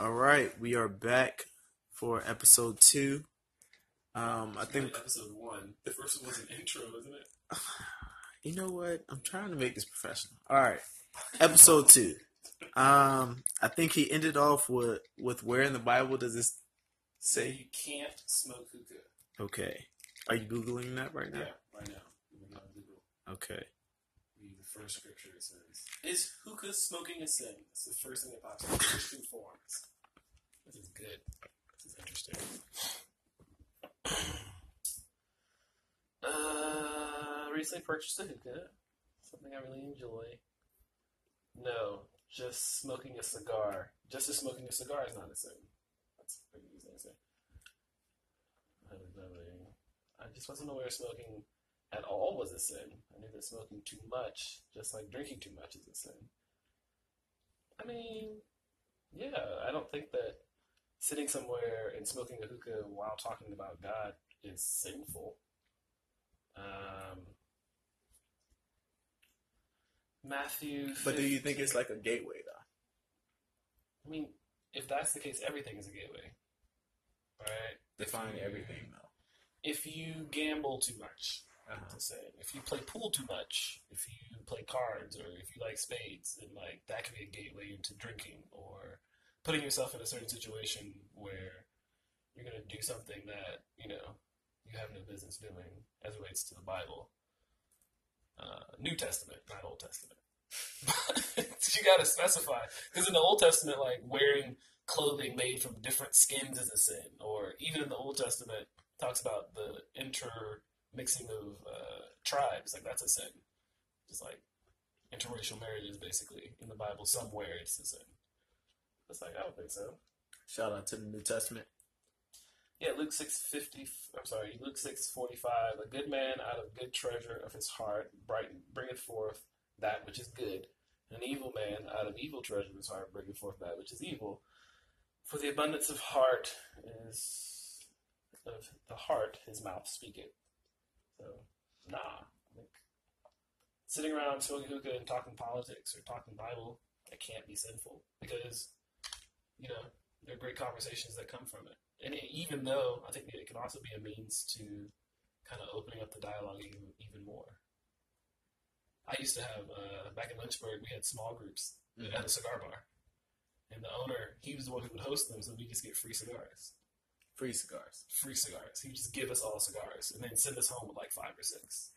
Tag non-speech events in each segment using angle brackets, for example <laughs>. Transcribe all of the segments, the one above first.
All right, we are back for episode two. Um, I think episode one. The first one was an intro, isn't it? <sighs> you know what? I'm trying to make this professional. All right, episode two. Um, I think he ended off with with where in the Bible does this say? you can't smoke hookah. Okay, are you googling that right now? Yeah, right now. We're on Google. Okay. First scripture it says. Is hookah smoking a sin? It's the first thing that pops up Christian forums. This is good. This is interesting. Uh, recently purchased a hookah. Something I really enjoy. No, just smoking a cigar. Just as smoking a cigar is not a sin. That's pretty easy know. I just wasn't aware of smoking at all was a sin. I knew that smoking too much, just like drinking too much, is a sin. I mean, yeah, I don't think that sitting somewhere and smoking a hookah while talking about God is sinful. Um, Matthew. But do you think it's like a gateway though? I mean, if that's the case, everything is a gateway, right? Define everything though. If you gamble too much, To. If you play pool too much, if you play cards, or if you like spades, then like that could be a gateway into drinking or putting yourself in a certain situation where you're gonna do something that you know you have no business doing as it relates to the Bible. Uh, New Testament, not Old Testament. <laughs> you gotta specify because in the Old Testament, like wearing clothing made from different skins is a sin, or even in the Old Testament talks about the intermixing of uh, tribes, like that's a sin. Just like interracial marriages, basically in the Bible somewhere it's a sin. It's like I don't think so. Shout out to the New Testament. Yeah, Luke six fifty. I'm sorry, Luke six forty five. A good man out of good treasure of his heart brighten, bringeth forth that which is good. An evil man out of evil treasure of his heart bringeth forth that which is evil. For the abundance of heart is of the heart his mouth speaketh. So, nah. Like, sitting around smoking hookah and talking politics or talking Bible, that can't be sinful because you know there are great conversations that come from it. And it, even though I think it can also be a means to kind of opening up the dialogue even, even more. I used to have, uh, back in Lynchburg, we had small groups at a cigar bar. And the owner, he was the one who would host them, so we just get free cigars. Free cigars. Free cigars. He would just give us all cigars and then send us home with like five or six.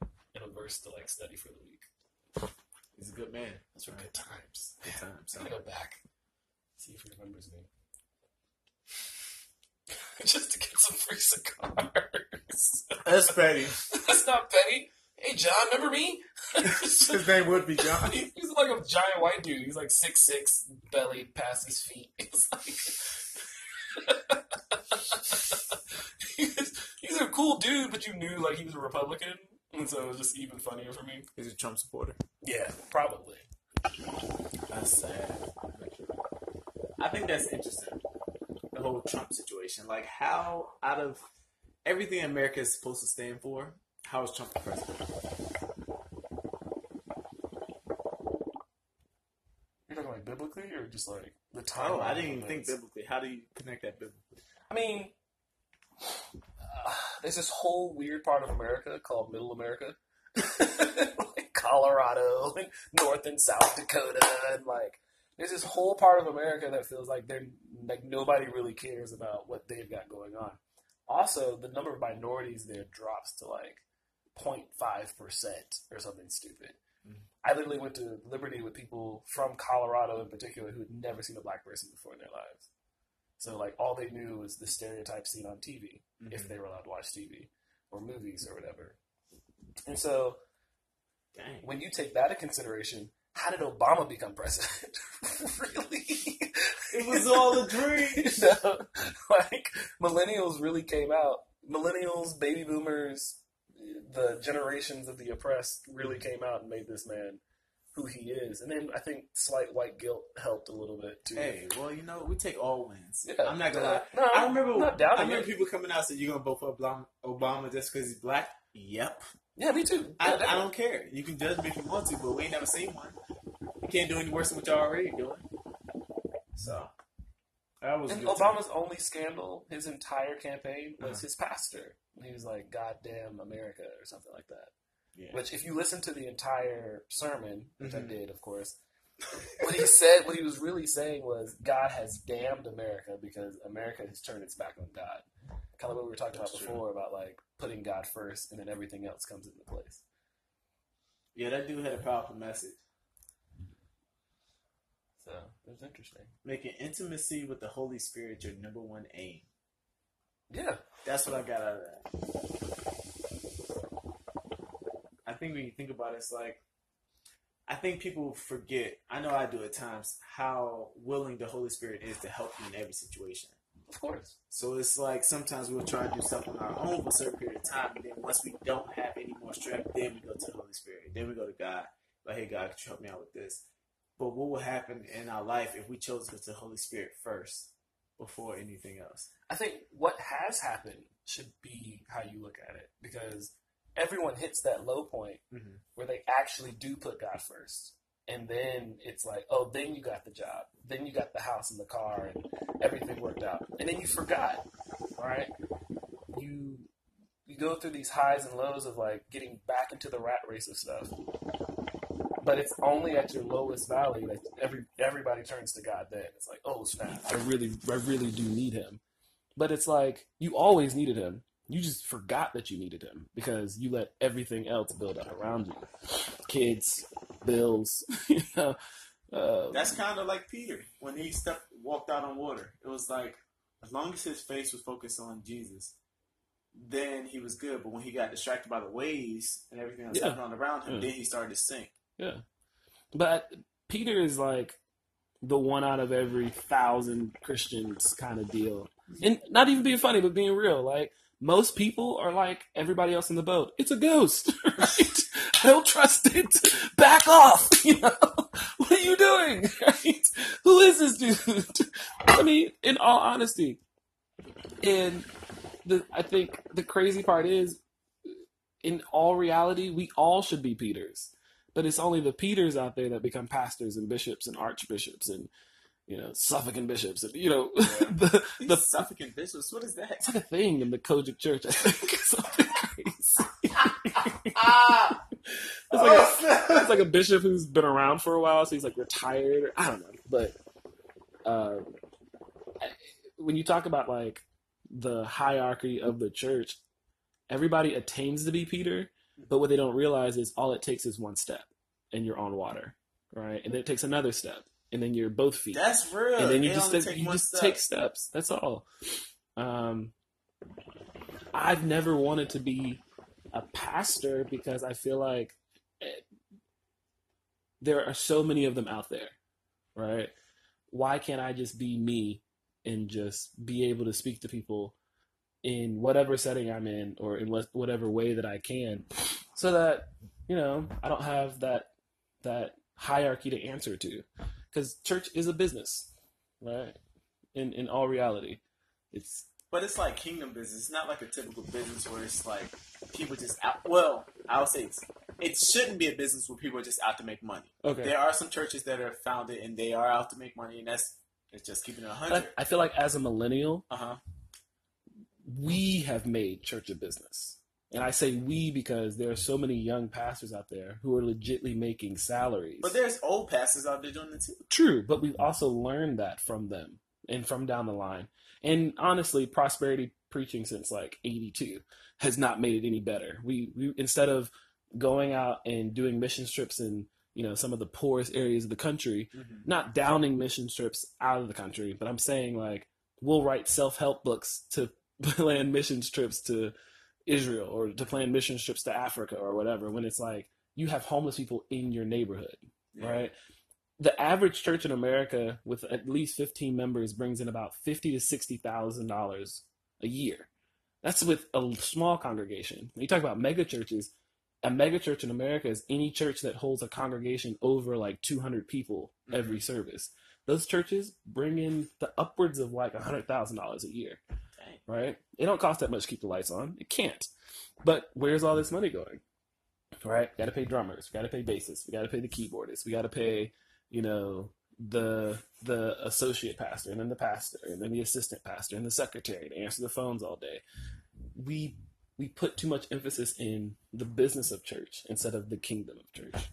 And a verse to like study for the week. He's a good man. Those were good times. Good times. <laughs> I'm gonna go back. See if he remembers me. <laughs> Just to get some free cigars. That's petty. <laughs> That's not petty. Hey John, remember me? His name would be John. He's like a giant white dude. He's like six six, belly past his feet. It's like he's, he's a cool dude, but you knew like he was a Republican, and so it was just even funnier for me. He's a Trump supporter. Yeah, probably. That's sad. I think that's interesting. The whole Trump situation. Like, how out of everything America is supposed to stand for, how is Trump the president? You're talking like biblically, or just like the time? Oh, I didn't even think biblically. How do you connect that biblically? I mean, uh, <sighs> there's this whole weird part of America called Middle America, <laughs> like Colorado and North and South Dakota, and like there's this whole part of America that feels like they're like nobody really cares about what they've got going on. Also, the number of minorities there drops to like 0.5 percent or something stupid. I literally went to Liberty with people from Colorado in particular who had never seen a black person before in their lives. So like all they knew was the stereotype seen on TV, if mm-hmm. they were allowed to watch TV or movies or whatever. And so Dang. when you take that into consideration, how did Obama become president? <laughs> really? It was all a dream. <laughs> You know, like millennials really came out. Millennials, baby boomers, the generations of the oppressed really came out and made this man who he is. And then I think slight white guilt helped a little bit too. Hey, well, you know, we take all wins. Yeah. I'm not gonna lie. No, I remember. Not doubting I remember it. people coming out saying, "You're gonna vote for Obama, Obama just because he's black." Yep. Yeah, me too. I, Yeah, I don't care. You can judge me if you want to, but we ain't never seen one. You can't do any worse than what y'all already doing. So That was And Obama's only scandal, his entire campaign, was Uh-huh. his pastor. He was like, "Goddamn America" or something like that. Yeah. Which, if you listen to the entire sermon, which I Mhm. did, of course, <laughs> what he said, what he was really saying was, God has damned America because America has turned its back on God. Kind of what we were talking That's about true. before about like putting God first, and then everything else comes into place. Yeah, that dude had a powerful message. So it was interesting. Making intimacy with the Holy Spirit your number one aim. Yeah, That's what I got out of that. I think when you think about it, it's like, I think people forget, I know I do at times, how willing the Holy Spirit is to help you in every situation. of course. So it's like sometimes we'll try to do something on our own for a certain period of time, and then once we don't have any more strength, then we go to the Holy Spirit. Then we go to God. Like, hey, God, could you help me out with this? But what will happen in our life if we chose to the Holy Spirit first before anything else? I think what has happened should be how you look at it because everyone hits that low point Mhm. where they actually do put God first. And then it's like, oh, then you got the job. Then you got the house and the car and everything worked out. And then you forgot, right? You you go through these highs and lows of like getting back into the rat race of stuff. But it's only at your lowest valley that every everybody turns to God then. It's like, oh snap, I really I really do need him. But it's like you always needed him. You just forgot that you needed him because you let everything else build up around you. Kids, bills, <laughs> you know. Uh, That's kind of like Peter when he stepped, walked out on water. It was like as long as his face was focused on Jesus, then he was good. But when he got distracted by the waves and everything else Yeah. happening around him, Yeah. then he started to sink. Yeah. But Peter is like the one out of every thousand Christians kind of deal. And not even being funny, but being real. Like, most people are like everybody else in the boat. It's a ghost, <laughs> right? I don't trust it. Back off. <laughs> You know, what are you doing? <laughs> Right? Who is this dude? I mean, in all honesty, and the I think the crazy part is, in all reality, we all should be Peters but it's only the Peters out there that become pastors and bishops and archbishops and you know suffragan bishops and you know <laughs> the The the bishops. What is that? it's like a thing in the COGIC Church. <laughs> I think something crazy. Ah! <laughs> It's like a, it's like a bishop who's been around for a while, so he's like retired. Or, I don't know, but uh, when you talk about like the hierarchy of the church, everybody attains to be Peter, but what they don't realize is all it takes is one step, and you're on water, right? And then it takes another step, and then you're both feet That's real. and then you It just take, you just step. take steps. That's all. Um, I've never wanted to be a pastor because I feel like eh, there are so many of them out there, right? Why can't I just be me and just be able to speak to people in whatever setting I'm in or in whatever way that I can, so that you know I don't have that that hierarchy to answer to, because church is a business, right? In in all reality, it's But it's like kingdom business. It's not like a typical business where it's like people just out. Well, I'll say it's, it shouldn't be a business where people are just out to make money. okay. There are some churches that are founded and they are out to make money, and that's it's just keeping it a hundred. I, I feel like as a millennial, Uh huh. We have made church a business. And I say we because there are so many young pastors out there who are legitly making salaries. But there's old pastors out there doing it too. True, but we've also learned that from them and from down the line. And honestly, prosperity preaching since like 82 has not made it any better. We, we instead of going out and doing mission trips in, you know, some of the poorest areas of the country, mm-hmm. not downing mission trips out of the country, but I'm saying like we'll write self-help books to <laughs> plan missions trips to Israel or to plan mission trips to Africa or whatever when it's like you have homeless people in your neighborhood Yeah. right? The average church in America with at least 15 members brings in about fifty to sixty thousand dollars a year. That's with a small congregation. When you talk about mega churches, a mega church in America is any church that holds a congregation over like 200 people mm-hmm. every service. Those churches bring in the upwards of like $100,000 a year. Right? It don't cost that much to keep the lights on. It can't. But where's all this money going? Right? Got to pay drummers. Got to pay bassists. We got to pay the keyboardists. We got to pay, you know, the the associate pastor and then the pastor and then the assistant pastor and the secretary to answer the phones all day. We we put too much emphasis in the business of church instead of the kingdom of church.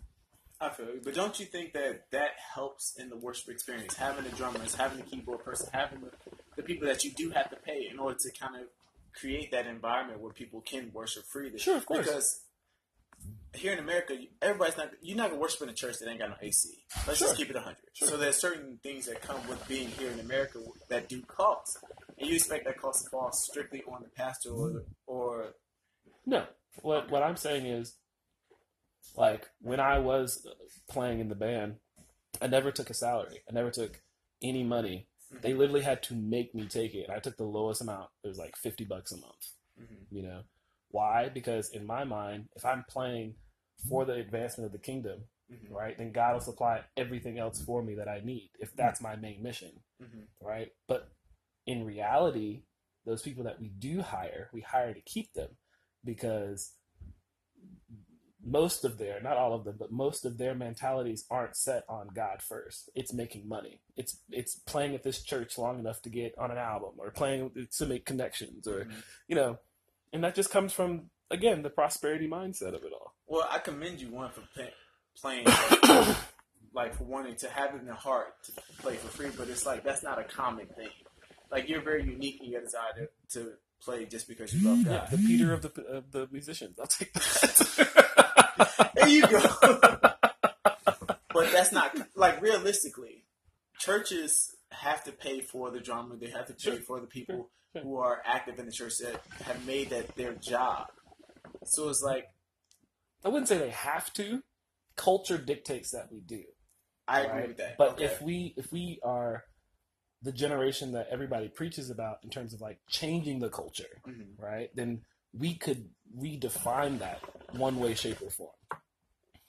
I feel you, but don't you think that that helps in the worship experience? Having the drummers, having the keyboard person, having the, the people that you do have to pay in order to kind of create that environment where people can worship freely. Sure, of course. Because here in America, everybody's not you're not gonna worship in a church that ain't got no AC. Let's Sure. just keep it hundred. So there's certain things that come with being here in America that do cost, and you expect that cost to fall strictly on the pastor or or No, what what I'm saying is, like when I was playing in the band, I never took a salary. I never took any money. They literally had to make me take it. I took the lowest amount. It was like fifty bucks a month. Mhm. You know, why? Because in my mind, if I'm playing for the advancement of the kingdom, Mhm. right, then God will supply everything else for me that I need if that's my main mission Mhm. right? But in reality, those people that we do hire, we hire to keep them because most of their, not all of them, but most of their mentalities aren't set on God first. It's making money. It's it's playing at this church long enough to get on an album or playing to make connections or Mhm. you know, and that just comes from again the prosperity mindset of it all. Well, I commend you one for play, playing, <coughs> like for wanting to have it in the heart to play for free, but it's like that's not a common thing. Like you're very unique in your desire to, to play just because you love Yeah, God. the Peter of the of the musicians. I'll take that. <laughs> There you go. <laughs> but that's not like realistically, churches have to pay for the drama. They have to pay for the people who are active in the church that have made that their job. So it's like I wouldn't say they have to. Culture dictates that we do. I agree with that. But Okay. if we if we are the generation that everybody preaches about in terms of like changing the culture, Mhm. right? Then we could redefine that one way, shape, or form,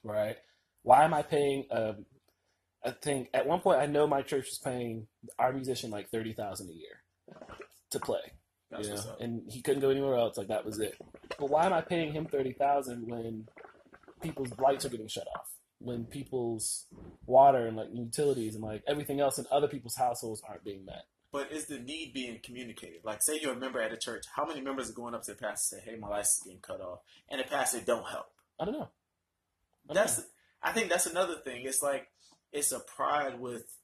right? Why am I paying? Um, I think at one point I know my church was paying our musician like thirty thousand a year to play. You know, and he couldn't go anywhere else. Like that was it. But why am I paying him thirty thousand when people's lights are getting shut off, when people's water and like utilities and like everything else in other people's households aren't being met? But is the need being communicated? Like, say you're a member at a church. How many members are going up to the pastor and say, "Hey, my license is being cut off," and the pastor don't help? I don't know. I don't That's. know. I think that's another thing. It's like it's a pride with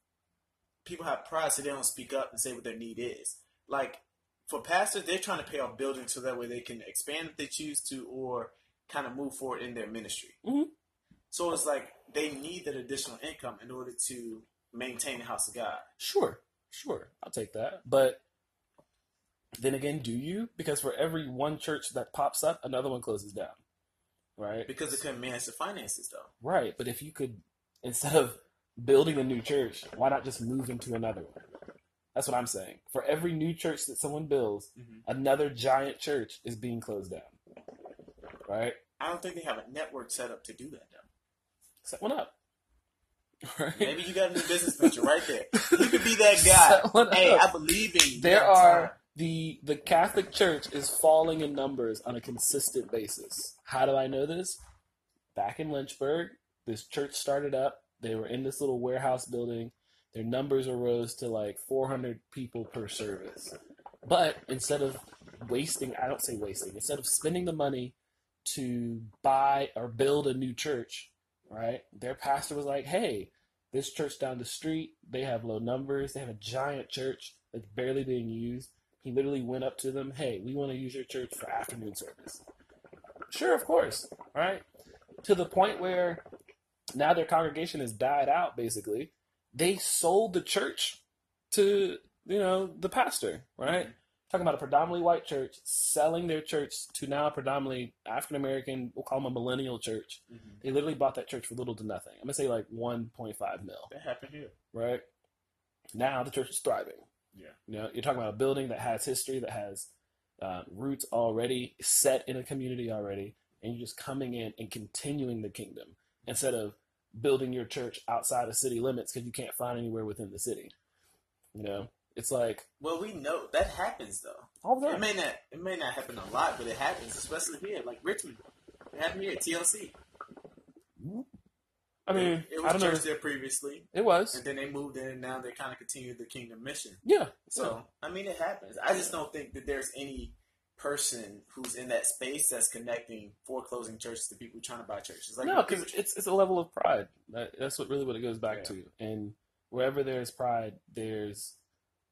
people have pride, so they don't speak up and say what their need is. Like for pastors, they're trying to pay off buildings so that way they can expand if they choose to, or kind of move forward in their ministry. Mhm. So it's like they need that additional income in order to maintain the house of God. Sure, sure, I'll take that. But then again, do you? Because for every one church that pops up, another one closes down, right? Because it couldn't manage the finances, though. Right, but if you could, instead of building a new church, why not just move into another one? That's what I'm saying. For every new church that someone builds, Mhm. another giant church is being closed down. Right? I don't think they have a network set up to do that, though. Set one up. Right? Maybe you got a new business venture right there. You could be that <laughs> guy. Hey. I believe in you. There are time. the the Catholic Church is falling in numbers on a consistent basis. How do I know this? Back in Lynchburg, this church started up. They were in this little warehouse building. Their numbers arose to like 400 people per service. But instead of wasting, I don't say wasting, instead of spending the money to buy or build a new church, right? Their pastor was like, hey, this church down the street, they have low numbers. They have a giant church that's barely being used. He literally went up to them, hey, we want to use your church for afternoon service. Sure, of course. right? To the point where now their congregation has died out, basically. They sold the church to, you know, the pastor, right? Talking about a predominantly white church selling their church to now a predominantly African American, we'll call them a millennial church. Mhm. They literally bought that church for little to nothing. I'm gonna say like 1.5 mil, That happened here. right? Now the church is thriving. Yeah. You know, you're talking about a building that has history, that has uh, roots already set in a community already, and you're just coming in and continuing the kingdom instead of building your church outside of city limits because you can't find anywhere within the city. You know, it's like Well, we know that happens though. all It may not. It may not happen a lot, but it happens, especially here, like Richmond. It happened here at TLC. Mm-hmm. I mean, it, it I was don't church know. there previously, It was. and then they moved in, and now they kind of continue the kingdom mission. Yeah. So I mean, it happens. I just don't think that there's any person who's in that space that's connecting foreclosing churches to people trying to buy churches. Like no, because it's it's a level of pride. That, that's what really what it goes back Yeah. to. And wherever there's pride, there's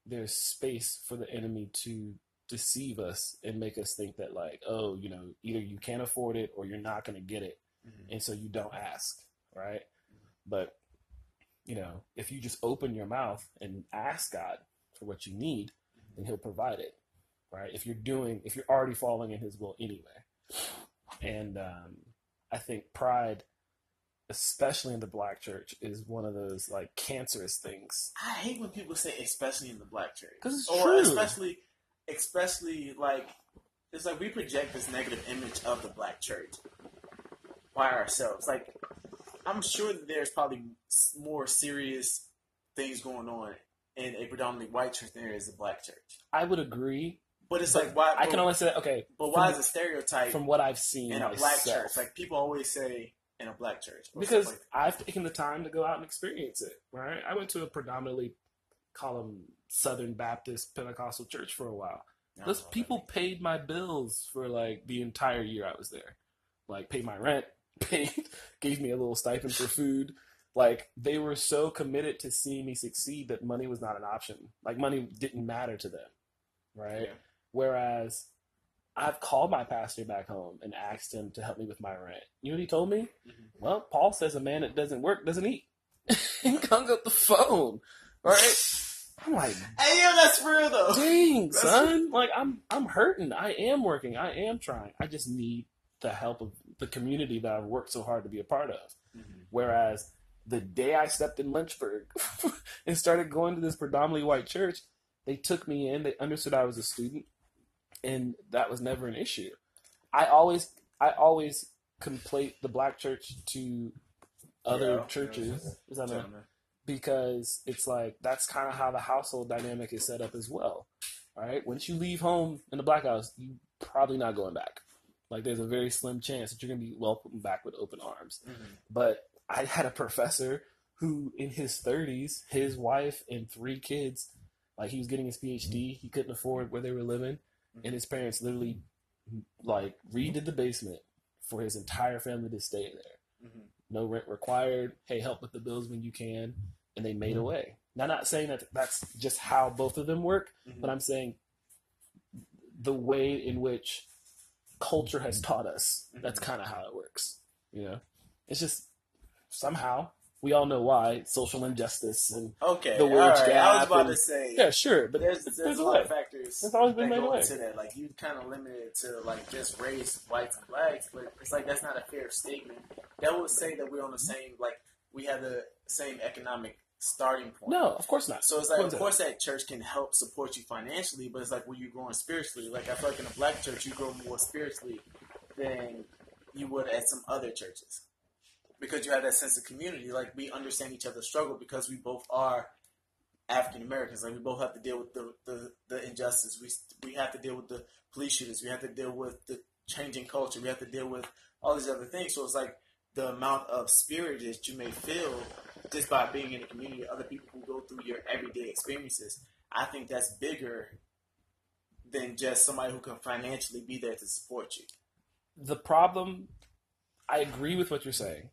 there's space for the enemy to deceive us and make us think that like, oh, you know, either you can't afford it or you're not going to get it, Mhm. and so you don't ask, right? But you know, if you just open your mouth and ask God for what you need, then He'll provide it, right? If you're doing, if you're already following in His will anyway, and um, I think pride, especially in the black church, is one of those like cancerous things. I hate when people say, especially in the black church, 'Cause it's or true. especially, especially like it's like we project this negative image of the black church by ourselves. Like I'm sure that there's probably more serious things going on in a predominantly white church than there is a black church. I would agree. But it's but like why? I but, can only say, okay, but why is a stereotype from what I've seen in a black church? Like people always say in a black church because stuff I've taken the time to go out and experience it. Right, I went to a predominantly call them Southern Baptist Pentecostal church for a while. Those people paid my bills for like the entire year I was there. Like paid my rent, <laughs> paid gave me a little stipend for food. Like they were so committed to seeing me succeed that money was not an option. Like money didn't matter to them. Right? Yeah. Whereas I've called my pastor back home and asked him to help me with my rent. You know what he told me? Mhm. Well, Paul says a man that doesn't work doesn't eat. <laughs> he hung up the phone. Right? <laughs> I'm like, Hey, yo, that's real though. dang, That's- son. Like I'm I'm hurting. I am working. I am trying. I just need the help of the community that I've worked so hard to be a part of. Mhm. Whereas the day I stepped in Lynchburg <laughs> and started going to this predominantly white church, they took me in. They understood I was a student, and that was never an issue. I always I always conflate the black church to other Yeah, churches. Is that a- because it's like that's kind of how the household dynamic is set up as well. All right, once you leave home in the black house, you probably not going back. Like there's a very slim chance that you're gonna be welcomed back with open arms. Mhm. But I had a professor who, in his 30s, his wife and three kids, like he was getting his PhD, he couldn't afford where they were living, and his parents literally like redid the basement for his entire family to stay there Mhm. no rent required. Hey, help with the bills when you can, and they made a way. Now, not saying that that's just how both of them work, Mhm. but I'm saying the way in which culture has taught us. That's Mhm. kind of how it works. You know, it's just somehow we all know why social injustice and Okay, the wage right. I was about and- to say, yeah, sure, but there's there's, there's, a lot way. of factors It's always been that made go into that. Like you kind of limited to like just race, whites and blacks, but it's like that's not a fair statement. That would say that we're on the same like we have the same economic starting point. No, of course not. So it's like, What's of course, that church can help support you financially, but it's like when you're growing spiritually. Like I feel like in a black church, you grow more spiritually than you would at some other churches because you have that sense of community. Like we understand each other's struggle because we both are African Americans. Like we both have to deal with the, the, the injustice. We we have to deal with the police shooters. We have to deal with the changing culture. We have to deal with all these other things. So it's like the amount of spirit that you may feel just by being in a community of other people who go through your everyday experiences. I think that's bigger than just somebody who can financially be there to support you. the problem i agree with what you're saying.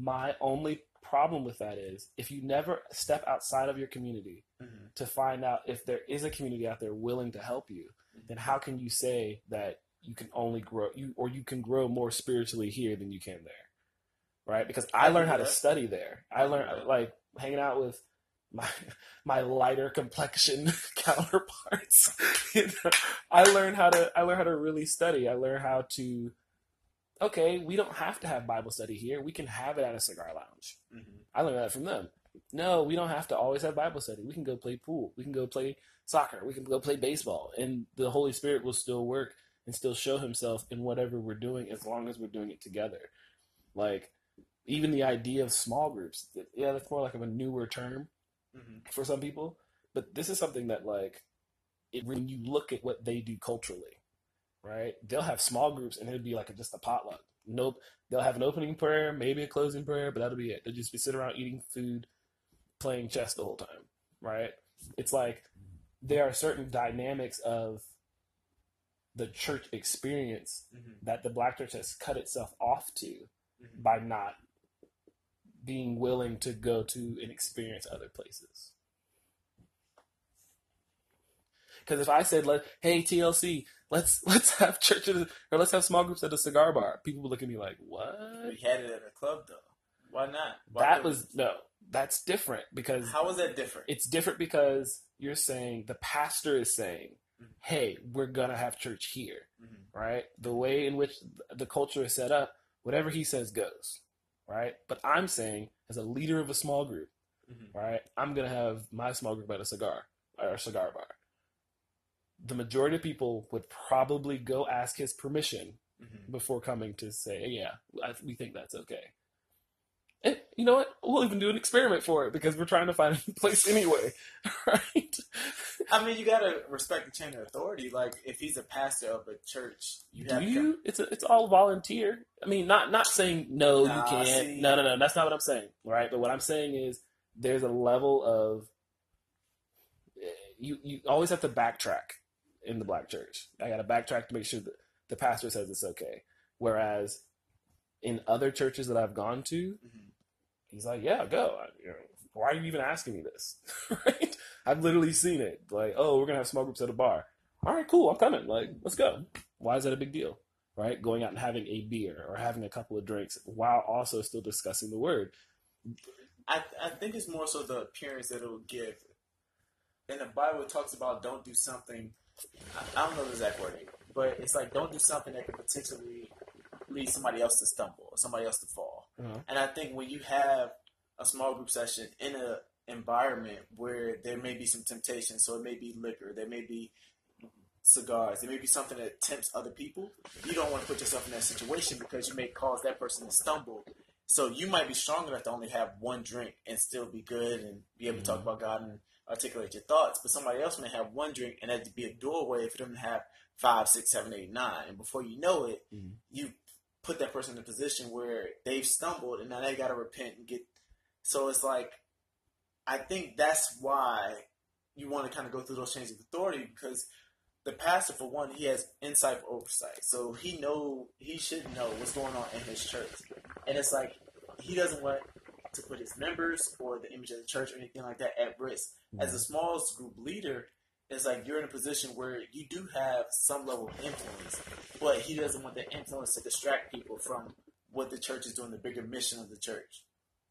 My only problem with that is if you never step outside of your community Mm-hmm. to find out if there is a community out there willing to help you then how can you say that you can only grow you or you can grow more spiritually here than you can there? Right? Because i I learned how believe to study there. I learned like hanging out with my <laughs> my lighter complexion <laughs> counterparts. <laughs> You know, i learned how to i learned how to really study. I learned how to okay we don't have to have bible study here we can have it at a cigar lounge Mm-hmm. I learned that from them. No, we don't have to always have Bible study. We can go play pool. We can go play soccer. We can go play baseball. And the Holy Spirit will still work and still show himself in whatever we're doing as long as we're doing it together. Like, even the idea of small groups, yeah, that's more like of a newer term Mm-hmm. for some people. But this is something that, like, it, when you look at what they do culturally, right? They'll have small groups and it'll be like a, just a potluck. Nope. They'll have an opening prayer, maybe a closing prayer, but that'll be it. They'll just be sitting around eating food, playing chess the whole time, right? It's like there are certain dynamics of the church experience Mhm. that the black church has cut itself off to Mhm. by not being willing to go to and experience other places. Because if I said, "Let hey TLC, let's <laughs> let's have church at a, or let's have small groups at a cigar bar," people would look at me like, "What?" We had it at a club though. Why not? Why That was no, that's different because we? How was that different? it's different because you're saying the pastor is saying, Mhm. "Hey, we're gonna have church here." Mhm. right? The way in which the culture is set up, whatever he says goes, right? But I'm saying, as a leader of a small group, Mhm. right, I'm gonna have my small group at a cigar or a cigar bar. The majority of people would probably go ask his permission Mhm. before coming to say, "Yeah, I, we think that's okay." And you know what? We'll even do an experiment for it because we're trying to find a place anyway, <laughs> right? I mean, you gotta respect the chain of authority. Like, if he's a pastor of a church, you Do have to. you? It's a, it's all volunteer. I mean, not not saying no, Nah, you can't. see. No, no, no. That's not what I'm saying, right? But what I'm saying is there's a level of you you always have to backtrack in the black church. I got to backtrack to make sure that the pastor says it's okay. Whereas in other churches that I've gone to, Mhm. he's like, "Yeah, go." I, you know, why are you even asking me this? <laughs> right? I've literally seen it. Like, oh, we're gonna have small groups at a bar. All right, cool. I'm coming. Like, let's go. Why is that a big deal? Right? Going out and having a beer or having a couple of drinks while also still discussing the word. I, I think it's more so the appearance that it will give. And the Bible, talks about don't do something. I, don't know the exact wording, but it's like don't do something that could potentially lead somebody else to stumble or somebody else to fall. Uh-huh. And I think when you have a small group session in a environment where there may be some temptation, so it may be liquor, there may be cigars, there may be something that tempts other people. You don't want to put yourself in that situation because you may cause that person to stumble. So you might be strong enough to only have one drink and still be good and be able to talk about God and articulate your thoughts. But somebody else may have one drink and that'd be a doorway for them to have five, six, seven, eight, nine. And before you know it, Mhm. you put that person in a position where they've stumbled and now they got to repent and get. So it's like, I think that's why you want to kind of go through those chains of authority because the pastor, for one, he has insight oversight, so he know he should know what's going on in his church, and it's like he doesn't want to put his members or the image of the church or anything like that at risk. As a small group leader, it's like you're in a position where you do have some level of influence, but he doesn't want that influence to distract people from what the church is doing, the bigger mission of the church.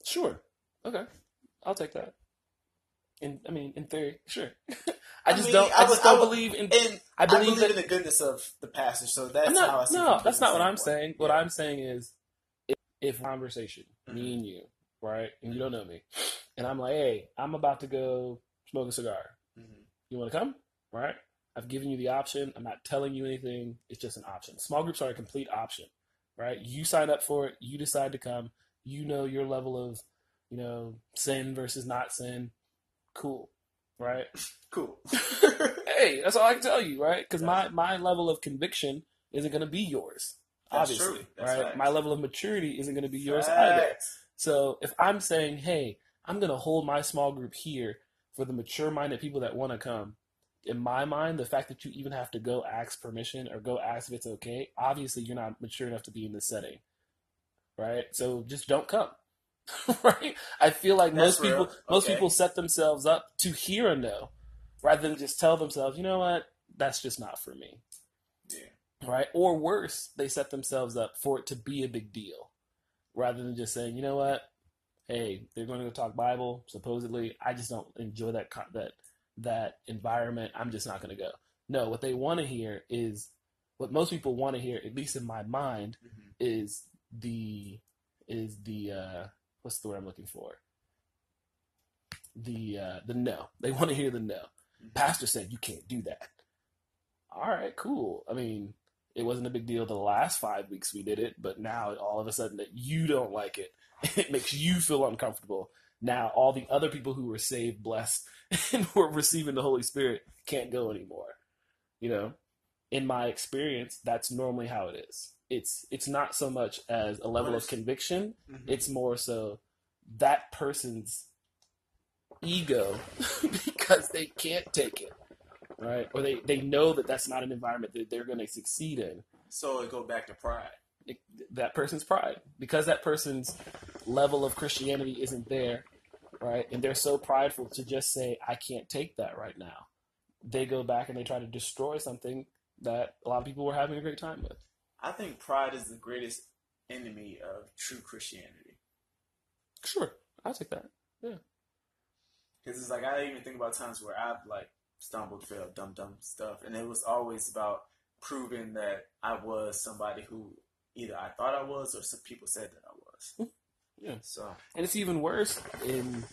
Sure. Okay. I'll take that. In I mean, in theory, sure. <laughs> I I just mean, don't. I I, just I don't would- believe in. I I believe believe, that- in the goodness of the pastor, so that's I'm how I not. see No, that's not what I'm standpoint. saying. What Yeah. I'm saying is, if, if conversation, me Mhm. and you, right, and you don't know me, and I'm like, hey, I'm about to go smoke a cigar. Mhm. You want to come? Right? I've given you the option. I'm not telling you anything. It's just an option. Small groups are a complete option, right? You sign up for it. You decide to come. You know your level of, you know, sin versus not sin. Cool, right? <laughs> Cool. <laughs> hey, that's all I can tell you, right? Because my my level of conviction isn't going to be yours, That's obviously, right? facts. My level of maturity isn't going to be yours either. So if I'm saying, hey, I'm going to hold my small group here for the mature minded people that want to come, in my mind, the fact that you even have to go ask permission or go ask if it's okay, obviously you're not mature enough to be in this setting, right? So just don't come, <laughs> right? I feel like That's most people, real. most people set themselves up to hear a no, rather than just tell themselves, you know what, that's just not for me Yeah. right? Or worse, they set themselves up for it to be a big deal, rather than just saying, you know what, hey, they're going to go talk Bible. Supposedly, I just don't enjoy that that that environment. I'm just not going to go. No, what they want to hear is what most people want to hear, at least in my mind, Mhm. is the is the uh, what's the word I'm looking for? The uh, the no. They want to hear the no. Mhm. Pastor said you can't do that. All right, cool. I mean, it wasn't a big deal the last five weeks we did it, but now all of a sudden that you don't like it, <laughs> it makes you feel uncomfortable. Now all the other people who were saved, blessed, <laughs> and were receiving the Holy Spirit can't go anymore. You know, in my experience, that's normally how it is. it's it's not so much as a level of conviction. Mhm. It's more so that person's ego <laughs> because they can't take it, right? Or they they know that that's not an environment that they're going to succeed in. So it go back to pride. It, that person's pride because that person's level of Christianity isn't there, right? And they're so prideful to just say, "I can't take that right now." They go back and they try to destroy something that a lot of people were having a great time with. I think pride is the greatest enemy of true Christianity. Sure, I'll take that. Yeah. Because it's like I even think about times where I've like stumbled, failed, dumb, dumb stuff, and it was always about proving that I was somebody who either I thought I was or some people said that I was. <laughs> Yeah. So And it's even worse in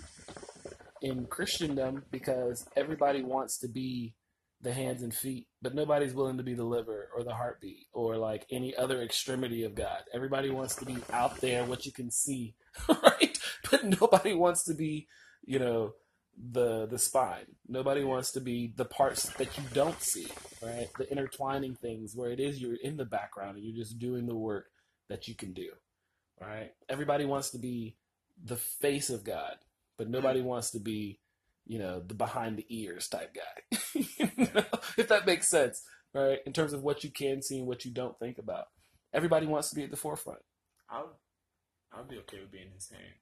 in Christendom because everybody wants to be the hands and feet, but nobody's willing to be the liver or the heartbeat or like any other extremity of God. Everybody wants to be out there, what you can see, <laughs> right? But nobody wants to be, you know, the the spine. Nobody wants to be the parts that you don't see, right? The intertwining things where it is you're in the background and you're just doing the work that you can do, right? Everybody wants to be the face of God, but nobody wants to be, you know, the behind the ears type guy. <laughs> You know, if that makes sense, right? In terms of what you can see and what you don't think about. Everybody wants to be at the forefront. I'll I'll be okay with being his hand.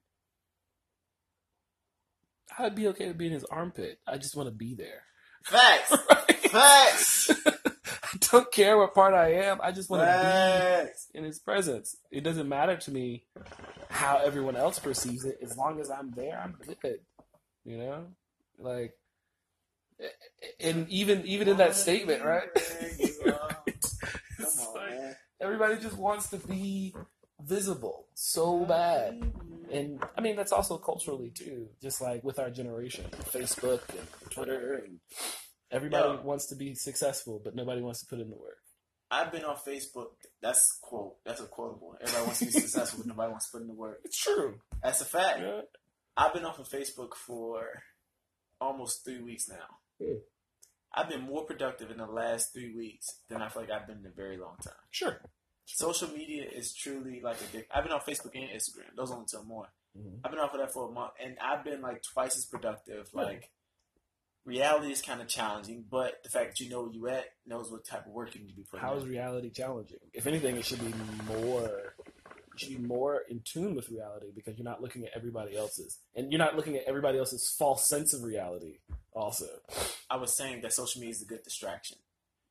I'd be okay with being in his armpit. I just want to be there. Facts. <laughs> Right? Facts. <laughs> I don't care what part I am. I just want to be in his presence. It doesn't matter to me how everyone else perceives it. As long as I'm there, I'm good. You know, like, and even even in that statement, right? <laughs> Come on, like, man. everybody just wants to be visible so bad. And I mean, that's also culturally too, just like with our generation, Facebook and Twitter, and everybody Yeah. wants to be successful, but nobody wants to put in the work. I've been on Facebook. That's quote. That's a quotable. Everybody wants to be successful, but nobody wants to put in the work. It's true. That's a fact. Yeah. I've been off of Facebook for almost three weeks now. Hmm. I've been more productive in the last three weeks than I feel like I've been in a very long time. Sure. Social media is truly like a big. I've been on Facebook and Instagram. Those only two more. Mhm. I've been off of that for a month, and I've been like twice as productive. Like reality is kind of challenging, but the fact that you know where you at knows what type of work you need to be putting. How is reality challenging? If anything, it should be more. You should be more in tune with reality because you're not looking at everybody else's, and you're not looking at everybody else's false sense of reality. Also, I was saying that social media is a good distraction.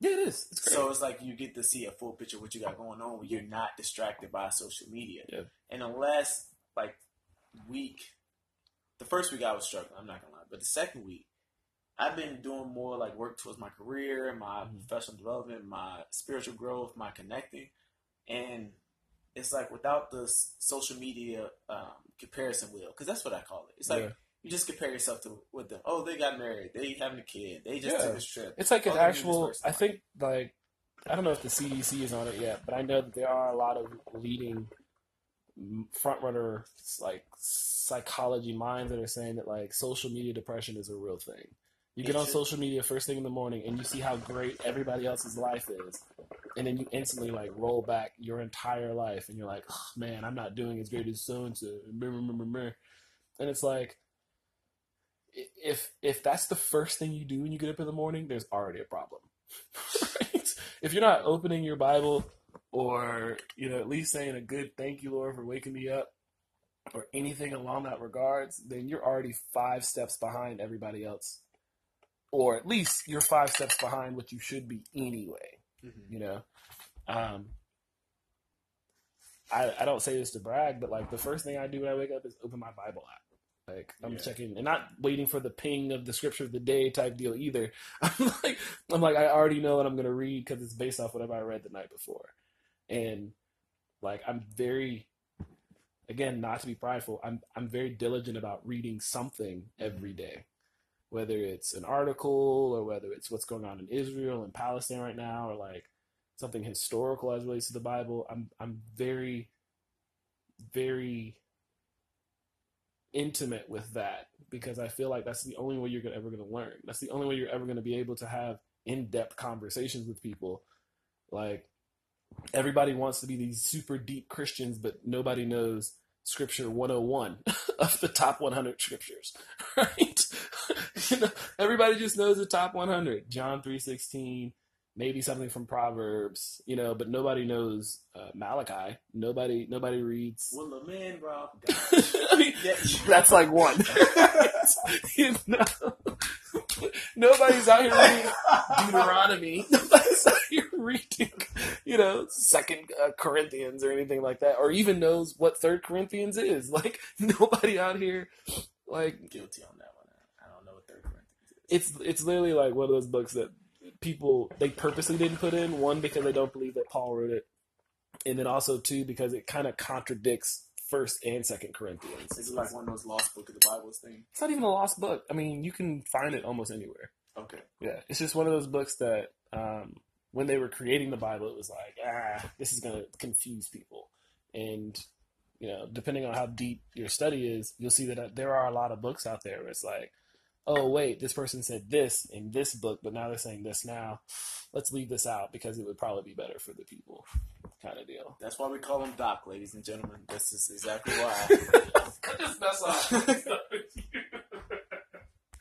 Yeah, it is. It's. So it's like you get to see a full picture of what you got going on when you're not distracted by social media. Yeah. And the last like week, the first week I was struggling. I'm not gonna lie, but the second week, I've been doing more like work towards my career, my Mhm. professional development, my spiritual growth, my connecting, and it's like without the social media um, comparison wheel, because that's what I call it. It's like Yeah. You just compare yourself to with them. Oh, they got married. They having a kid. They just Yeah. took this trip. It's like an Oh, they're doing this actual. I think like I don't know if the CDC is on it yet, but I know that there are a lot of leading front runner like psychology minds that are saying that like social media depression is a real thing. You get on social media first thing in the morning and you see how great everybody else's life is, and then you instantly like roll back your entire life and you're like, oh, man, I'm not doing as great as so and so, and it's like if if that's the first thing you do when you get up in the morning, there's already a problem. <laughs> right? If you're not opening your Bible or you know at least saying a good thank you Lord for waking me up or anything along that regards, then you're already five steps behind everybody else. Or at least you're five steps behind what you should be anyway Mhm. you know um I, I don't say this to brag but like the first thing i do when i wake up is open my bible app like i'm Yeah. checking and not waiting for the ping of the scripture of the day type deal either. <laughs> I'm like i'm like i already know what i'm going to read because it's based off whatever i read the night before. And like i'm very again not to be prideful i'm i'm very diligent about reading something every mm-hmm. day. Whether it's an article or whether it's what's going on in Israel and Palestine right now or like something historical as relates to the Bible, I'm I'm very very intimate with that because I feel like that's the only way you're ever going to learn. That's the only way you're ever going to be able to have in-depth conversations with people. Like everybody wants to be these super deep Christians, but nobody knows scripture 101 <laughs> of the top 100 scriptures, <laughs> right? <laughs> you know, everybody just knows the top 100. John 3:16, maybe something from Proverbs, you know, but nobody knows uh, Malachi. Nobody nobody reads Well, the man, bro. <laughs> I mean, Yeah. that's like one. <laughs> you know? Nobody's out here reading Deuteronomy. <laughs> Nobody's out here reading, you know, Second uh, Corinthians or anything like that, or even knows what Third Corinthians is. Like nobody out here, like Guilty on that one. I don't know what third Corinthians is. it's it's literally like one of those books that people they purposely didn't put in. One because they don't believe that Paul wrote it, and then also two because it kind of contradicts First and Second Corinthians. Is it like one of those lost book of the Bibles thing? It's not even a lost book. I mean, you can find it almost anywhere. Okay. Yeah, it's just one of those books that um, when they were creating the Bible, it was like, ah, this is going to confuse people. And, you know, depending on how deep your study is, you'll see that uh, there are a lot of books out there where it's like, oh, wait, this person said this in this book, but now they're saying this now. Let's leave this out because it would probably be better for the people, kind of deal. That's why we call him Doc, ladies and gentlemen. This is exactly why. just mess up.